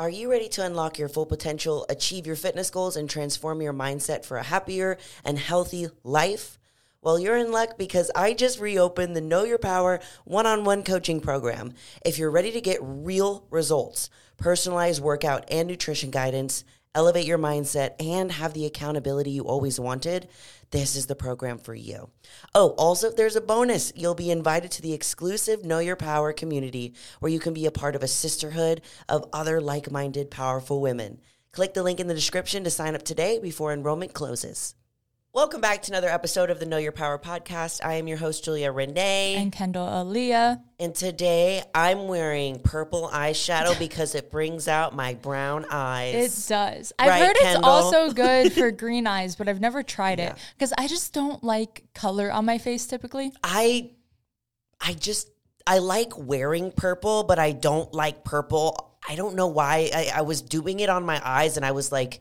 Are you ready to unlock your full potential, achieve your fitness goals, and transform your mindset for a happier and healthy life? Well, you're in luck because I just reopened the Know Your Power one on one coaching program. If you're ready to get real results, personalized workout and nutrition guidance, elevate your mindset, and have the accountability you always wanted, this is the program for you. Oh, also, there's a bonus. You'll be invited to the exclusive Know Your Power community where you can be a part of a sisterhood of other like minded, powerful women. Click the link in the description to sign up today before enrollment closes. Welcome back to another episode of the Know Your Power podcast. I am your host, Julia Renee. And Kendall Aaliyah. And today I'm wearing purple eyeshadow because it brings out my brown eyes. It does. I've right, heard it's also good for green eyes, but I've never tried yeah. it because I just don't like color on my face typically. I I just I like wearing purple, but I don't like purple. I don't know why. I, I was doing it on my eyes and I was like,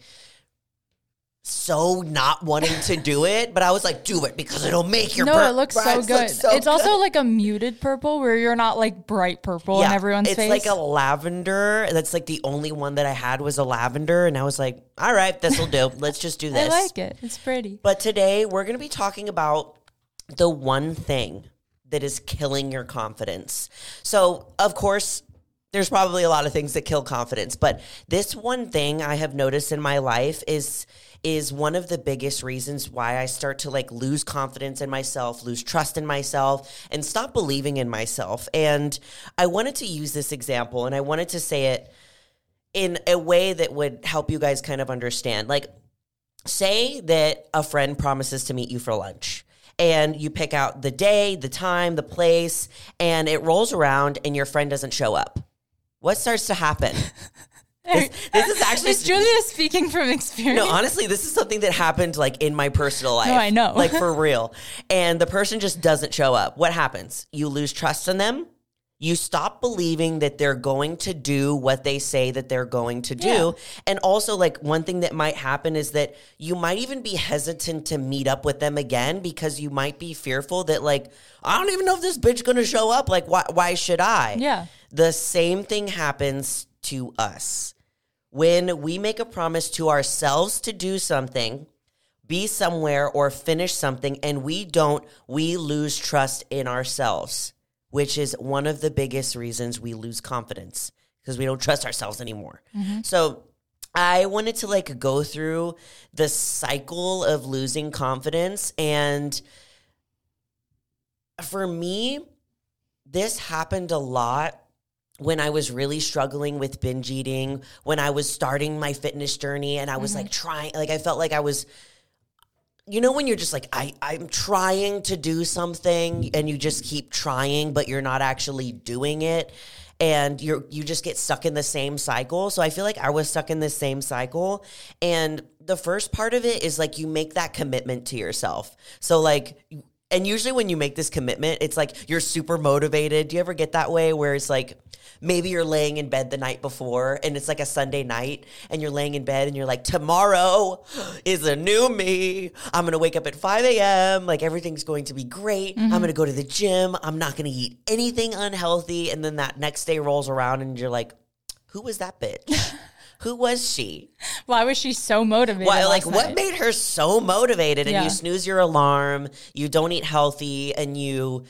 so not wanting to do it, but I was like, do it because it'll make your no. Pur- it looks so good. so it's good. also like a muted purple where you're not like bright purple yeah, in everyone's it's face. It's like a lavender. That's like the only one that I had was a lavender, and I was like, all right, this will do. Let's just do this. I like it. It's pretty. But today we're going to be talking about the one thing that is killing your confidence. So, of course, there's probably a lot of things that kill confidence, but this one thing I have noticed in my life is is one of the biggest reasons why I start to like lose confidence in myself, lose trust in myself, and stop believing in myself. And I wanted to use this example and I wanted to say it in a way that would help you guys kind of understand. Like, say that a friend promises to meet you for lunch and you pick out the day, the time, the place, and it rolls around and your friend doesn't show up. What starts to happen? This, this, is actually is Julia speaking from experience. No, honestly, this is something that happened like in my personal life. No, I know, like for real. And the person just doesn't show up. What happens? You lose trust in them. You stop believing that they're going to do what they say that they're going to do. Yeah. And also, like, one thing that might happen is that you might even be hesitant to meet up with them again because you might be fearful that, like, I don't even know if this bitch gonna show up. Like, why, why should I? Yeah. The same thing happens to us when we make a promise to ourselves to do something, be somewhere, or finish something, and we don't, we lose trust in ourselves, which is one of the biggest reasons we lose confidence because we don't trust ourselves anymore. Mm-hmm. So, I wanted to like go through the cycle of losing confidence. And for me, this happened a lot when I was really struggling with binge eating, when I was starting my fitness journey and I was mm-hmm. like trying, like I felt like I was, you know, when you're just like, I, I'm trying to do something and you just keep trying, but you're not actually doing it. And you're you just get stuck in the same cycle. So I feel like I was stuck in the same cycle. And the first part of it is like you make that commitment to yourself. So like and usually when you make this commitment, it's like you're super motivated. Do you ever get that way where it's like maybe you're laying in bed the night before and it's like a Sunday night and you're laying in bed and you're like, tomorrow is a new me. I'm going to wake up at 5 a.m. Like everything's going to be great. Mm-hmm. I'm going to go to the gym. I'm not going to eat anything unhealthy. And then that next day rolls around and you're like, who was that bitch? Who was she? Why was she so motivated? Why, like, night? what made her so motivated? And yeah. you snooze your alarm, you don't eat healthy, and you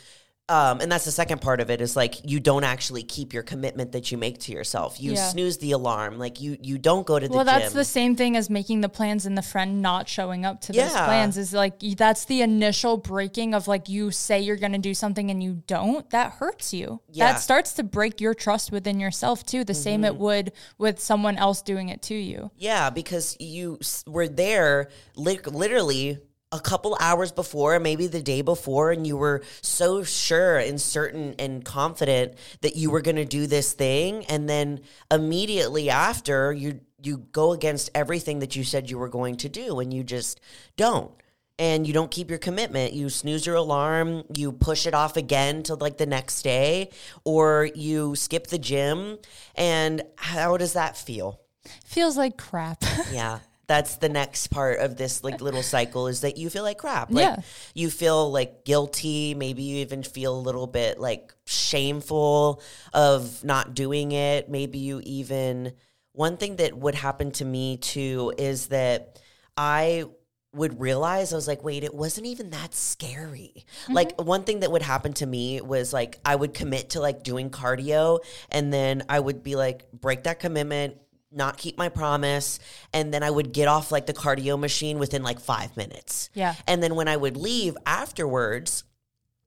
um, and that's the second part of it is like you don't actually keep your commitment that you make to yourself. You yeah. snooze the alarm, like you you don't go to the gym. well. That's the same thing as making the plans and the friend not showing up to yeah. those plans. Is like that's the initial breaking of like you say you're going to do something and you don't. That hurts you. Yeah. That starts to break your trust within yourself too. The mm-hmm. same it would with someone else doing it to you. Yeah, because you were there li- literally a couple hours before, maybe the day before, and you were so sure and certain and confident that you were going to do this thing, and then immediately after, you you go against everything that you said you were going to do, and you just don't. And you don't keep your commitment. You snooze your alarm, you push it off again till like the next day, or you skip the gym. And how does that feel? Feels like crap. yeah that's the next part of this like little cycle is that you feel like crap. Like yeah. you feel like guilty, maybe you even feel a little bit like shameful of not doing it. Maybe you even one thing that would happen to me too is that I would realize I was like, wait, it wasn't even that scary. Mm-hmm. Like one thing that would happen to me was like I would commit to like doing cardio and then I would be like break that commitment, not keep my promise, and then I would get off like the cardio machine within like 5 minutes. Yeah. And then when I would leave afterwards,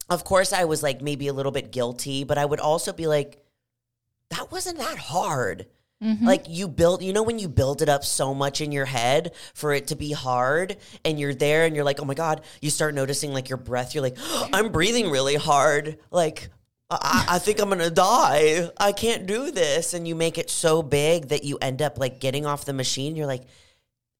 of course I was like maybe a little bit guilty, but I would also be like that wasn't that hard. Mm-hmm. Like you build, you know, when you build it up so much in your head for it to be hard, and you're there and you're like, oh my God, you start noticing like your breath. You're like, oh, I'm breathing really hard. Like, I, I, think I'm gonna die. I can't do this. And you make it so big that you end up like getting off the machine. You're like,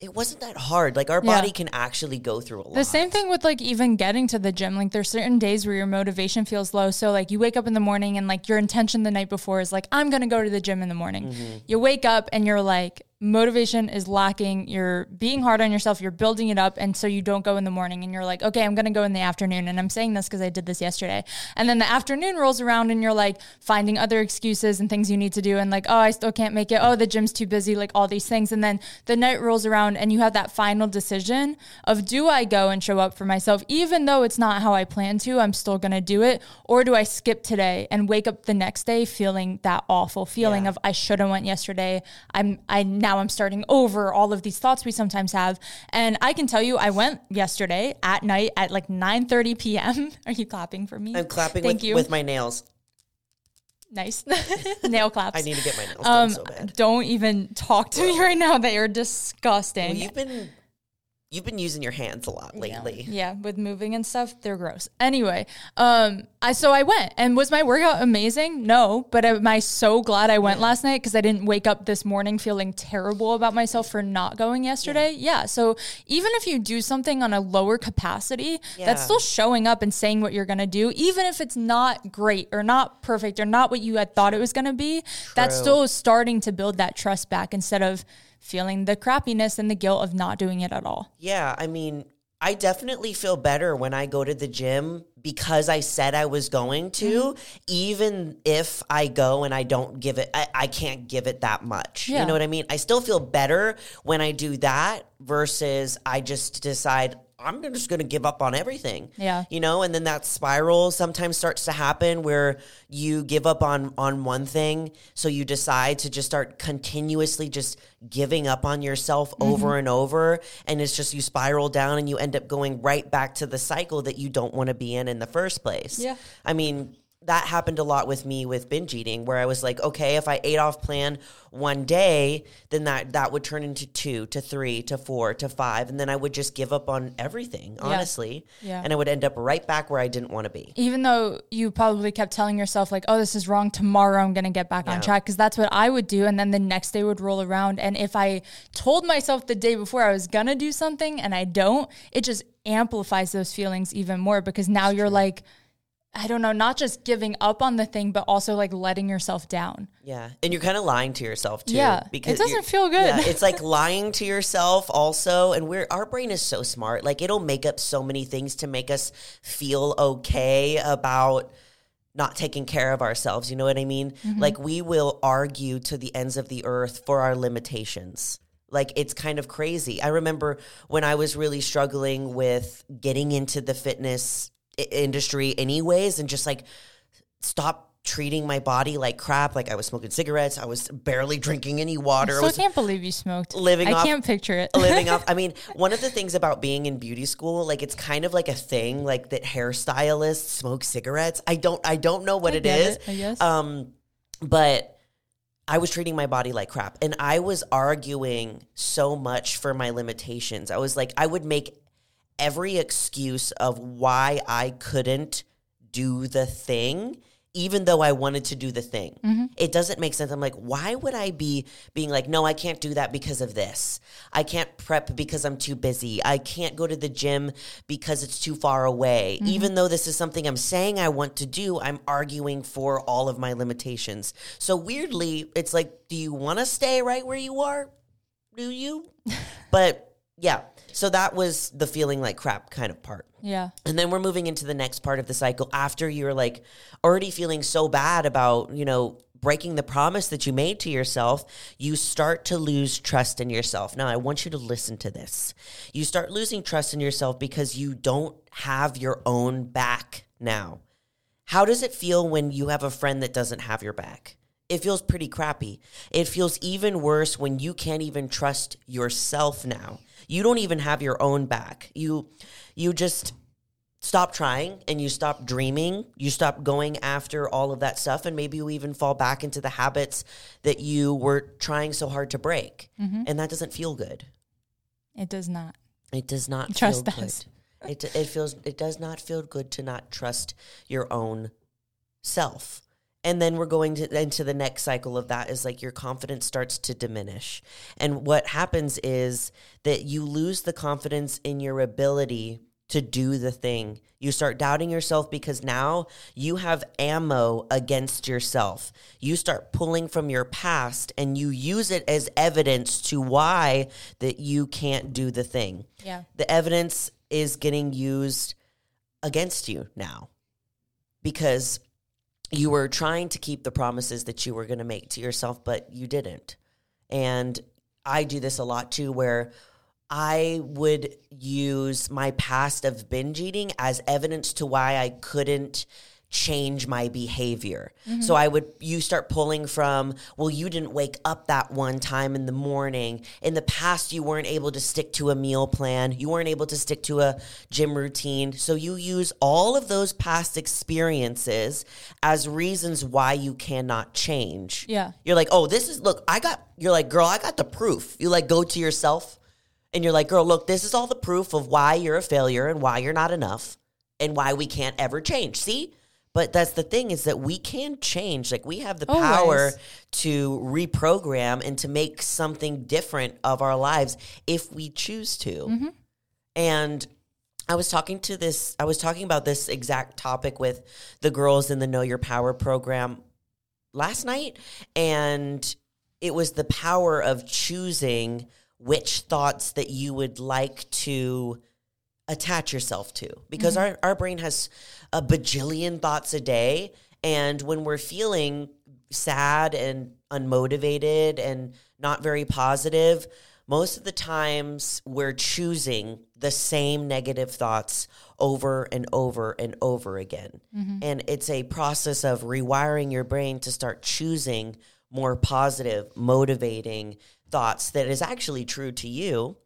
it wasn't that hard. Like our yeah. body can actually go through a lot. The same thing with like even getting to the gym. Like there's certain days where your motivation feels low. So like you wake up in the morning and like your intention the night before is like I'm going to go to the gym in the morning. Mm-hmm. You wake up and you're like motivation is lacking. You're being hard on yourself. You're building it up. And so you don't go in the morning and you're like, okay, I'm going to go in the afternoon. And I'm saying this because I did this yesterday. And then the afternoon rolls around and you're like finding other excuses and things you need to do. And like, oh, I still can't make it. Oh, the gym's too busy, like all these things. And then the night rolls around and you have that final decision of do I go and show up for myself, even though it's not how I plan to, I'm still going to do it. Or do I skip today and wake up the next day feeling that awful feeling yeah. of I should have went yesterday. I'm, I now now I'm starting over all of these thoughts we sometimes have. And I can tell you, I went yesterday at night at like 9 30 p.m. Are you clapping for me? I'm clapping Thank with, you. with my nails. Nice nail claps. I need to get my nails um, done so bad. Don't even talk to me right now. They are disgusting. Well, you've been You've been using your hands a lot lately. Yeah. yeah, with moving and stuff, they're gross. Anyway, um, I so I went and was my workout amazing? No, but am I so glad I went yeah. last night because I didn't wake up this morning feeling terrible about myself for not going yesterday? Yeah. yeah. So even if you do something on a lower capacity, that's still showing up and saying what you're gonna do, even if it's not great or not perfect or not what you had thought it was gonna be. True. That's still starting to build that trust back instead of feeling the crappiness and the guilt of not doing it at all. Yeah, I mean, I definitely feel better when I go to the gym because I said I was going to, mm-hmm. even if I go and I don't give it, I, I can't give it that much. Yeah. You know what I mean? I still feel better when I do that versus I just decide, I'm just going to give up on everything. Yeah. You know, and then that spiral sometimes starts to happen where you give up on on one thing, so you decide to just start continuously just giving up on yourself mm-hmm. over and over and it's just you spiral down and you end up going right back to the cycle that you don't want to be in in the first place. Yeah. I mean, that happened a lot with me with binge eating where I was like, okay, if I ate off plan one day, then that that would turn into two to three to four to five. And then I would just give up on everything, honestly. Yeah. yeah. And I would end up right back where I didn't want to be. Even though you probably kept telling yourself, like, oh, this is wrong. Tomorrow I'm going to get back yeah. on track. Cause that's what I would do. And then the next day would roll around. And if I told myself the day before I was going to do something and I don't, it just amplifies those feelings even more because now you're like, I don't know, not just giving up on the thing, but also like letting yourself down. Yeah. And you're kind of lying to yourself too. Yeah. Because it doesn't feel good. Yeah, it's like lying to yourself also. And we're, our brain is so smart. Like it'll make up so many things to make us feel okay about not taking care of ourselves. You know what I mean? Mm-hmm. Like we will argue to the ends of the earth for our limitations. Like it's kind of crazy. I remember when I was really struggling with getting into the fitness industry anyways and just like stop treating my body like crap. Like I was smoking cigarettes. I was barely drinking any water. I still can't believe you smoked. Living I off, can't picture it. living off. I mean, one of the things about being in beauty school, like it's kind of like a thing, like that hairstylists smoke cigarettes. I don't. I don't know what I it is. It, I guess. Um, but I was treating my body like crap, and I was arguing so much for my limitations. I was like, I would make every excuse of why I couldn't do the thing even though I wanted to do the thing. Mm-hmm. It doesn't make sense. I'm like, why would I be being like, no, I can't do that because of this. I can't prep because I'm too busy. I can't go to the gym because it's too far away. Mm-hmm. Even though this is something I'm saying I want to do, I'm arguing for all of my limitations. So weirdly, it's like, do you want to stay right where you are? Do you? but yeah. So that was the feeling like crap kind of part. Yeah. And then we're moving into the next part of the cycle after you're like already feeling so bad about, you know, breaking the promise that you made to yourself, you start to lose trust in yourself. Now, I want you to listen to this. You start losing trust in yourself because you don't have your own back now. How does it feel when you have a friend that doesn't have your back? It feels pretty crappy. It feels even worse when you can't even trust yourself now. You don't even have your own back. You you just stop trying and you stop dreaming. You stop going after all of that stuff and maybe you even fall back into the habits that you were trying so hard to break. Mm-hmm. And that doesn't feel good. It does not. It does not trust feel us. good. It it feels it does not feel good to not trust your own self and then we're going to into the next cycle of that is like your confidence starts to diminish. And what happens is that you lose the confidence in your ability to do the thing. You start doubting yourself because now you have ammo against yourself. You start pulling from your past and you use it as evidence to why that you can't do the thing. Yeah. The evidence is getting used against you now because you were trying to keep the promises that you were going to make to yourself, but you didn't. And I do this a lot too, where I would use my past of binge eating as evidence to why I couldn't change my behavior. Mm-hmm. So I would you start pulling from, well, you didn't wake up that one time in the morning. In the past you weren't able to stick to a meal plan. You weren't able to stick to a gym routine. So you use all of those past experiences as reasons why you cannot change. Yeah. You're like, "Oh, this is look, I got you're like, "Girl, I got the proof." You like go to yourself and you're like, "Girl, look, this is all the proof of why you're a failure and why you're not enough." And why we can't ever change. See, but that's the thing is that we can change. Like we have the Always. power to reprogram and to make something different of our lives if we choose to. Mm-hmm. And I was talking to this, I was talking about this exact topic with the girls in the Know Your Power program last night. And it was the power of choosing which thoughts that you would like to attach yourself to because mm-hmm. our, our brain has a bajillion thoughts a day and when we're feeling sad and unmotivated and not very positive most of the times we're choosing the same negative thoughts over and over and over again mm-hmm. and it's a process of rewiring your brain to start choosing more positive motivating thoughts that is actually true to you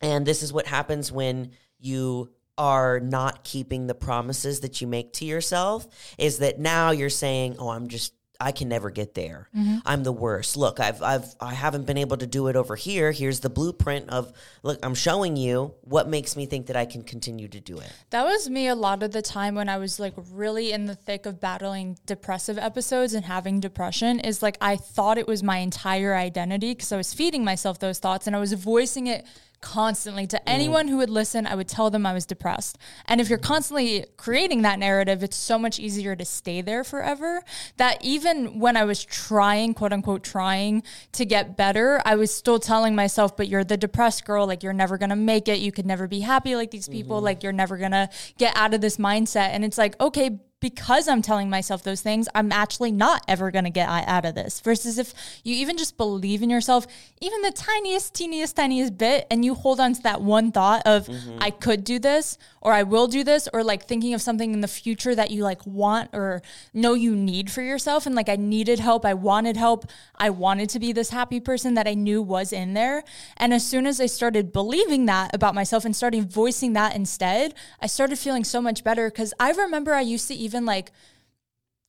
and this is what happens when you are not keeping the promises that you make to yourself is that now you're saying, "Oh, I'm just I can never get there. Mm-hmm. I'm the worst. Look, I've I've I haven't been able to do it over here. Here's the blueprint of look, I'm showing you what makes me think that I can continue to do it. That was me a lot of the time when I was like really in the thick of battling depressive episodes and having depression is like I thought it was my entire identity because I was feeding myself those thoughts and I was voicing it constantly. To anyone who would listen i would tell them i was depressed. And if you're constantly creating that narrative it's so much easier to stay there forever that even when i was trying quote unquote trying to get better i was still telling myself but you're the depressed girl. Like you're never gonna make it. You could never be happy like these people. Mm-hmm. like you're never gonna get out of this mindset. And it's like okay because I'm telling myself those things, I'm actually not ever going to get out of this. Versus if you even just believe in yourself, even the tiniest, teeniest, tiniest bit, and you hold on to that one thought of, mm-hmm. I could do this, or I will do this, or like thinking of something in the future that you like want or know you need for yourself. And like, I needed help. I wanted help. I wanted to be this happy person that I knew was in there. And as soon as I started believing that about myself and starting voicing that instead, I started feeling so much better because I remember I used to even even like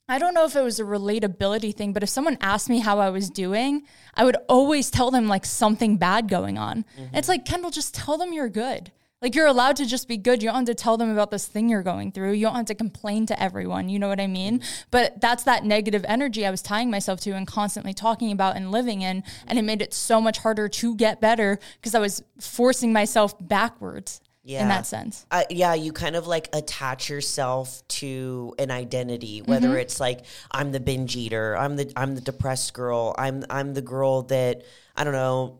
I don't know if it was a relatability thing, but if someone asked me how I was doing, I would always tell them like something bad going on. Mm-hmm. It's like, Kendall, just tell them you're good. Like you're allowed to just be good. You don't have to tell them about this thing you're going through. You don't have to complain to everyone. You know what I mean? Mm-hmm. But that's that negative energy I was tying myself to and constantly talking about and living in. And it made it so much harder to get better because I was forcing myself backwards yeah. in that sense. Uh, yeah, you kind of like attach yourself to an identity, whether mm-hmm. it's like I'm the binge eater, I'm the I'm the depressed girl, I'm I'm the girl that I don't know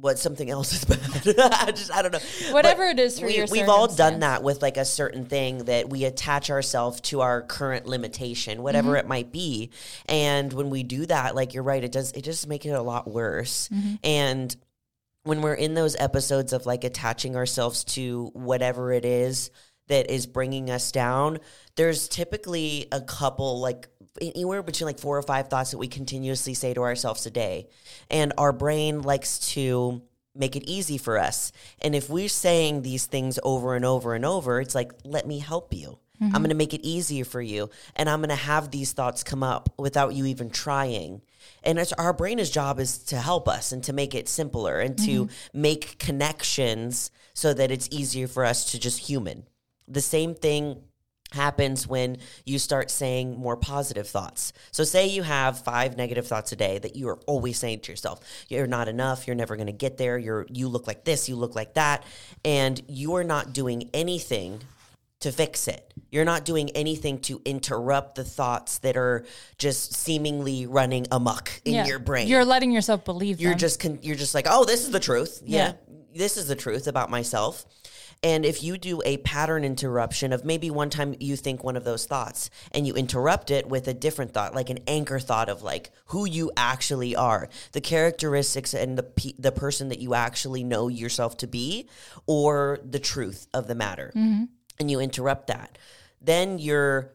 what something else is bad. I just I don't know. Whatever but it is for we, your We've all done that with like a certain thing that we attach ourselves to our current limitation, whatever mm-hmm. it might be. And when we do that, like you're right, it does it just make it a lot worse. Mm-hmm. And when we're in those episodes of like attaching ourselves to whatever it is that is bringing us down, there's typically a couple like anywhere between like four or five thoughts that we continuously say to ourselves a day. And our brain likes to make it easy for us. And if we're saying these things over and over and over, it's like, let me help you. Mm-hmm. I'm going to make it easier for you. And I'm going to have these thoughts come up without you even trying. And it's our brain's job is to help us and to make it simpler and mm-hmm. to make connections so that it's easier for us to just human. The same thing happens when you start saying more positive thoughts. So say you have 5 negative thoughts a day that you are always saying to yourself, you're not enough, you're never going to get there, you're you look like this, you look like that, and you are not doing anything to fix it. You're not doing anything to interrupt the thoughts that are just seemingly running amok in yeah. your brain. You're letting yourself believe You're them. just con- you're just like, "Oh, this is the truth." yeah. yeah. This is the truth about myself and if you do a pattern interruption of maybe one time you think one of those thoughts and you interrupt it with a different thought, like an anchor thought of like who you actually are, the characteristics and the pe- the person that you actually know yourself to be, or the truth of the matter, mm-hmm. and you interrupt that, then you're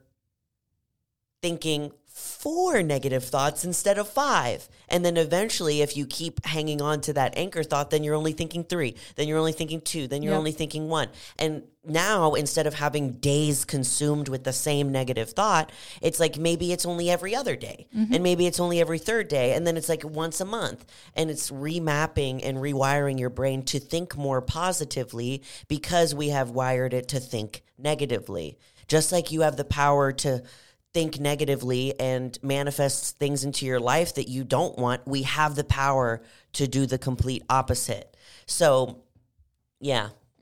thinking four negative thoughts instead of five. And then eventually, if you keep hanging on to that anchor thought, then you're only thinking three, then you're only thinking two, then you're yep. only thinking one. And now, instead of having days consumed with the same negative thought, it's like maybe it's only every other day, mm-hmm. and maybe it's only every third day, and then it's like once a month. And it's remapping and rewiring your brain to think more positively because we have wired it to think negatively. Just like you have the power to think negatively and manifest things into your life that you don't want, we have the power to do the complete opposite. So, yeah.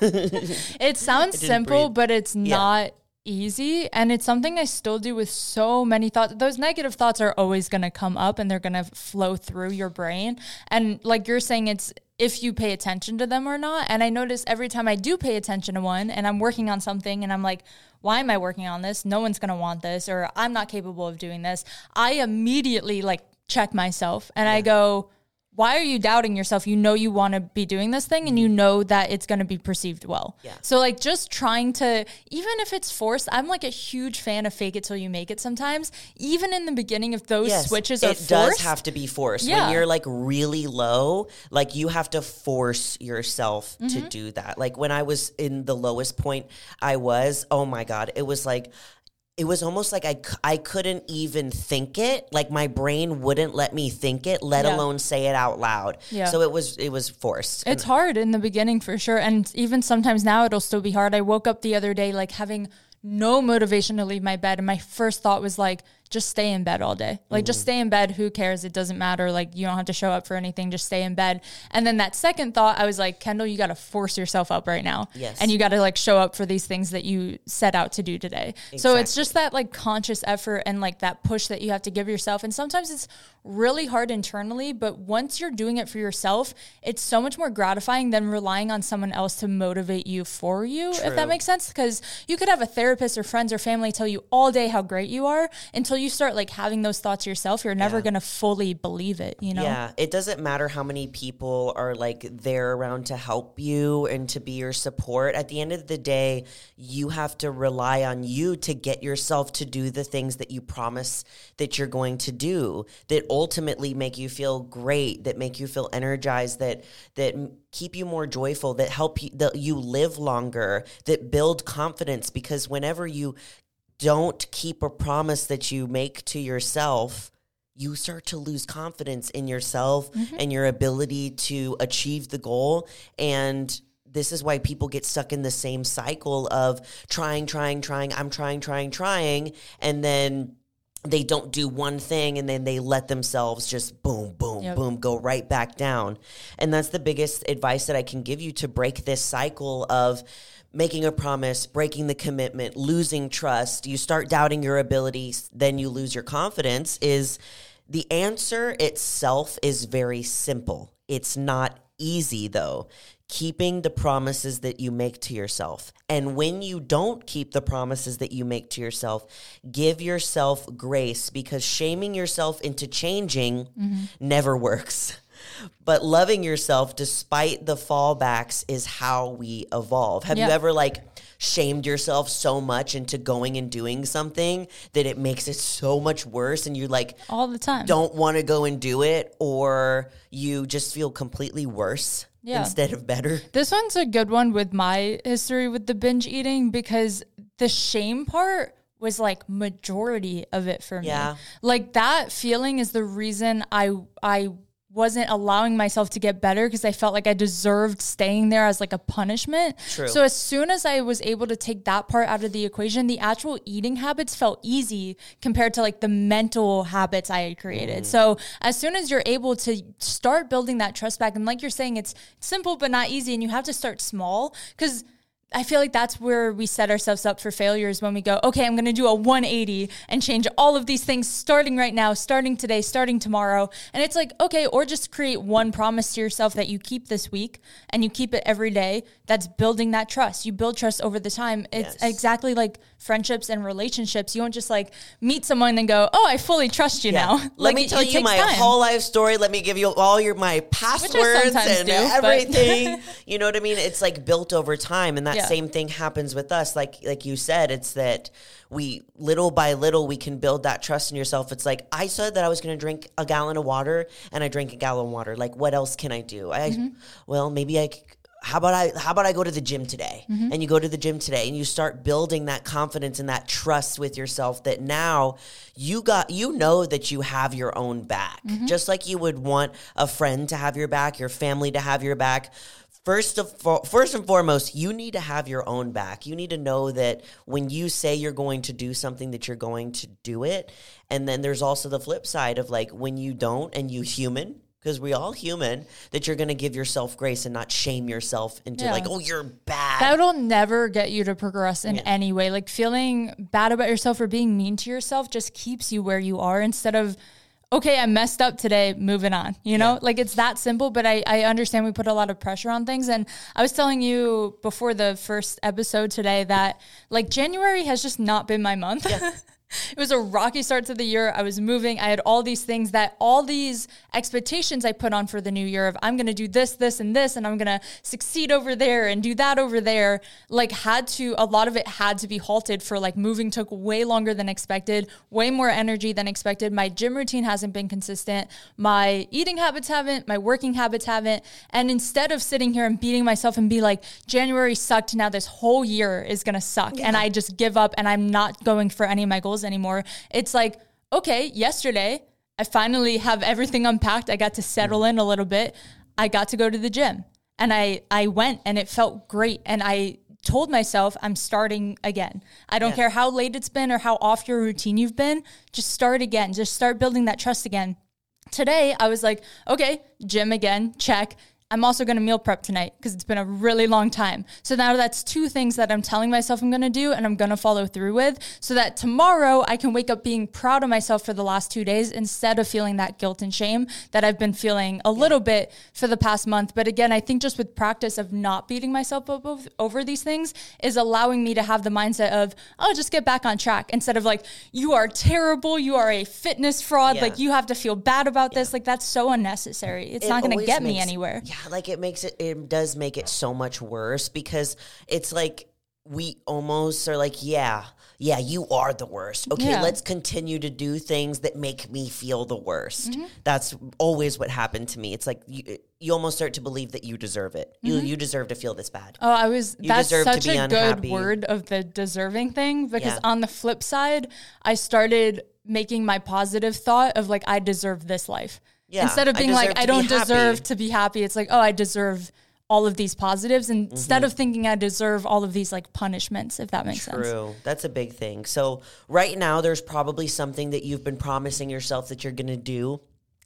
it sounds simple, breathe. but it's yeah. not easy and it's something I still do with so many thoughts. Those negative thoughts are always going to come up and they're going to flow through your brain. And like you're saying it's if you pay attention to them or not. And I notice every time I do pay attention to one and I'm working on something and I'm like, why am I working on this? No one's going to want this or I'm not capable of doing this. I immediately like check myself and yeah. I go, why are you doubting yourself? You know you want to be doing this thing and you mm-hmm. know that it's going to be perceived well. Yeah. So like just trying to even if it's forced, I'm like a huge fan of fake it till you make it sometimes. Even in the beginning if those yes, switches are it forced, does have to be forced. Yeah. When you're like really low, like you have to force yourself mm-hmm. to do that. Like when I was in the lowest point I was, oh my god, it was like it was almost like I, I couldn't even think it like my brain wouldn't let me think it let yeah. alone say it out loud yeah. so it was it was forced it's and hard in the beginning for sure and even sometimes now it'll still be hard i woke up the other day like having no motivation to leave my bed and my first thought was like just stay in bed all day. Like, mm. just stay in bed. Who cares? It doesn't matter. Like, you don't have to show up for anything. Just stay in bed. And then that second thought, I was like, Kendall, you got to force yourself up right now. Yes. And you got to like show up for these things that you set out to do today. Exactly. So it's just that like conscious effort and like that push that you have to give yourself. And sometimes it's really hard internally, but once you're doing it for yourself, it's so much more gratifying than relying on someone else to motivate you for you, True. if that makes sense. Because you could have a therapist or friends or family tell you all day how great you are until you start like having those thoughts yourself, you're never yeah. going to fully believe it, you know? Yeah. It doesn't matter how many people are like there around to help you and to be your support. At the end of the day, you have to rely on you to get yourself to do the things that you promise that you're going to do that ultimately make you feel great, that make you feel energized, that, that, keep you more joyful that help you that you live longer that build confidence because whenever you don't keep a promise that you make to yourself, you start to lose confidence in yourself mm-hmm. and your ability to achieve the goal. And this is why people get stuck in the same cycle of trying, trying, trying. I'm trying, trying, trying. And then they don't do one thing and then they let themselves just boom, boom, yep. boom, go right back down. And that's the biggest advice that I can give you to break this cycle of making a promise, breaking the commitment, losing trust, you start doubting your abilities, then you lose your confidence is the answer itself is very simple. It's not easy though keeping the promises that you make to yourself. And when you don't keep the promises that you make to yourself, give yourself grace because shaming yourself into changing mm-hmm. never works. But loving yourself despite the fallbacks is how we evolve. Have yeah. you ever like shamed yourself so much into going and doing something that it makes it so much worse and you like all the time don't want to go and do it or you just feel completely worse? yeah. instead of better. This one's a good one with my history with the binge eating because the shame part was like majority of it for yeah. me. Like that feeling is the reason I I wasn't allowing myself to get better because I felt like I deserved staying there as like a punishment. True. So as soon as I was able to take that part out of the equation, the actual eating habits felt easy compared to like the mental habits I had created. Mm. So as soon as you're able to start building that trust back and like you're saying it's simple but not easy and you have to start small cuz I feel like that's where we set ourselves up for failures when we go, okay, I'm going to do a 180 and change all of these things starting right now, starting today, starting tomorrow. And it's like, okay, or just create one promise to yourself that you keep this week and you keep it every day. That's building that trust. You build trust over the time. It's yes. exactly like friendships and relationships. You don't just like meet someone and go, oh, I fully trust you yeah. now. Let like, me tell you my time. whole life story. Let me give you all your my passwords and do, everything. you know what I mean? It's like built over time. And that's yeah. Same thing happens with us. Like like you said, it's that we little by little we can build that trust in yourself. It's like I said that I was going to drink a gallon of water, and I drank a gallon of water. Like what else can I do? I mm-hmm. well maybe I how about I how about I go to the gym today? Mm-hmm. And you go to the gym today and you start building that confidence and that trust with yourself that now you got you know that you have your own back. Mm-hmm. Just like you would want a friend to have your back, your family to have your back first of first and foremost, you need to have your own back. You need to know that when you say you're going to do something that you're going to do it. And then there's also the flip side of like when you don't and you human because we all human that you're going to give yourself grace and not shame yourself into yeah. like oh you're bad that'll never get you to progress in yeah. any way like feeling bad about yourself or being mean to yourself just keeps you where you are instead of okay, I messed up today, moving on. You know, yeah. like it's that simple, but I, I understand we put a lot of pressure on things. And I was telling you before the first episode today that like January has just not been my month. it was a rocky start to the year. I was moving. I had all these things that all these expectations I put on for the new year of I'm going to do this, this, and this, and I'm going to succeed over there and do that over there. Like, had to, a lot of it had to be halted for like moving took way longer than expected, way more energy than expected. My gym routine hasn't been consistent. My eating habits haven't, my working habits haven't. And instead of sitting here and beating myself and be like, January sucked, now this whole year is going to suck. Yeah. And I just give up and I'm not going for any of my goals anymore. It's like, okay, yesterday I finally have everything unpacked. I got to settle in a little bit. I got to go to the gym and I I went and it felt great and I told myself I'm starting again. I don't yeah. care how late it's been or how off your routine you've been, just start again. Just start building that trust again. Today I was like, okay, gym again, check. I'm also going to meal prep tonight because it's been a really long time. So now that's two things that I'm telling myself I'm going to do and I'm going to follow through with so that tomorrow I can wake up being proud of myself for the last two days instead of feeling that guilt and shame that I've been feeling a little bit for the past month. But again, I think just with practice of not beating myself up over these things is allowing me to have the mindset of, oh, just get back on track instead of like, you are terrible. You are a fitness fraud. Yeah. Like you have to feel bad about yeah. this. Like that's so unnecessary. It's it not going to get me anywhere. Yeah like it makes it it does make it so much worse because it's like we almost are like, yeah, yeah, you are the worst. Okay, yeah. let's continue to do things that make me feel the worst. Mm-hmm. That's always what happened to me. It's like you, you almost start to believe that you deserve it. Mm-hmm. You you deserve to feel this bad. Oh, I was. You that's such a unhappy. good word of the deserving thing because yeah. on the flip side, I started making my positive thought of like I deserve this life. Yeah, Instead of being like, I don't deserve to be happy, it's like, oh, I deserve all of these positives mm-hmm. instead of thinking I deserve all of these like punishments, if that makes sense. True. That's a big thing. So, right now, there's probably something that you've been promising yourself that you're going to do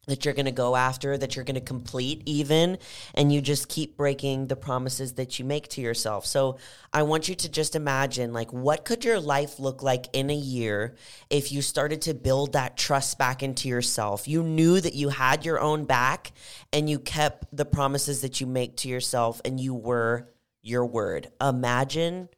that you're going to go after, that you're going to complete, even, and you just keep breaking the promises that you make to yourself. So, I want you to just imagine like, what could your life look like in a year if you started to build that trust back into yourself? You knew that you had your own back and you kept the promises that you make to yourself and you were your word. Imagine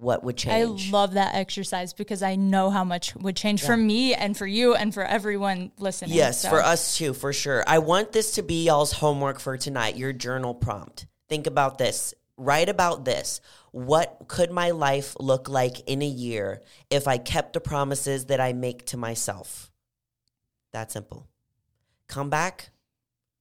what would change. I love that exercise because I know how much would change yeah. for me and for you and for everyone listening. Yes, so. for us too, for sure. I want this to be y'all's homework for tonight, your journal prompt. Think about this. Write about this. What could my life look like in a year if I kept the promises that I make to myself? That simple. Come back,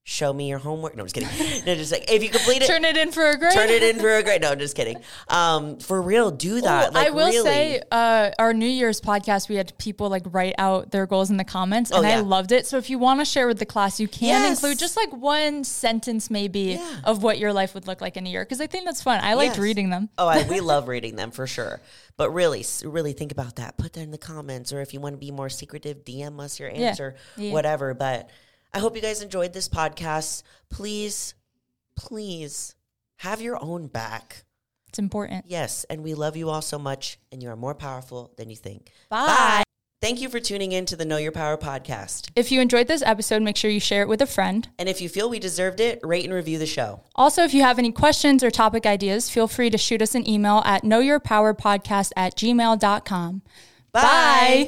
show me your homework. No, I'm just kidding. No, just like if you complete it, turn it in for a grade. Turn it in for a grade. No, I'm just kidding. Um, for real, do that. Ooh, like, I will really. say, uh, our New Year's podcast, we had people like write out their goals in the comments, and oh, yeah. I loved it. So if you want to share with the class, you can yes. include just like one sentence, maybe, yeah. of what your life would look like in a year, because I think that's fun. I liked yes. reading them. Oh, I, we love reading them for sure. But really, really think about that. Put that in the comments, or if you want to be more secretive, DM us your answer, yeah. whatever. But I hope you guys enjoyed this podcast. Please, please have your own back. It's important. Yes. And we love you all so much, and you are more powerful than you think. Bye. Bye. Thank you for tuning in to the Know Your Power podcast. If you enjoyed this episode, make sure you share it with a friend. And if you feel we deserved it, rate and review the show. Also, if you have any questions or topic ideas, feel free to shoot us an email at knowyourpowerpodcast at gmail.com. Bye. Bye.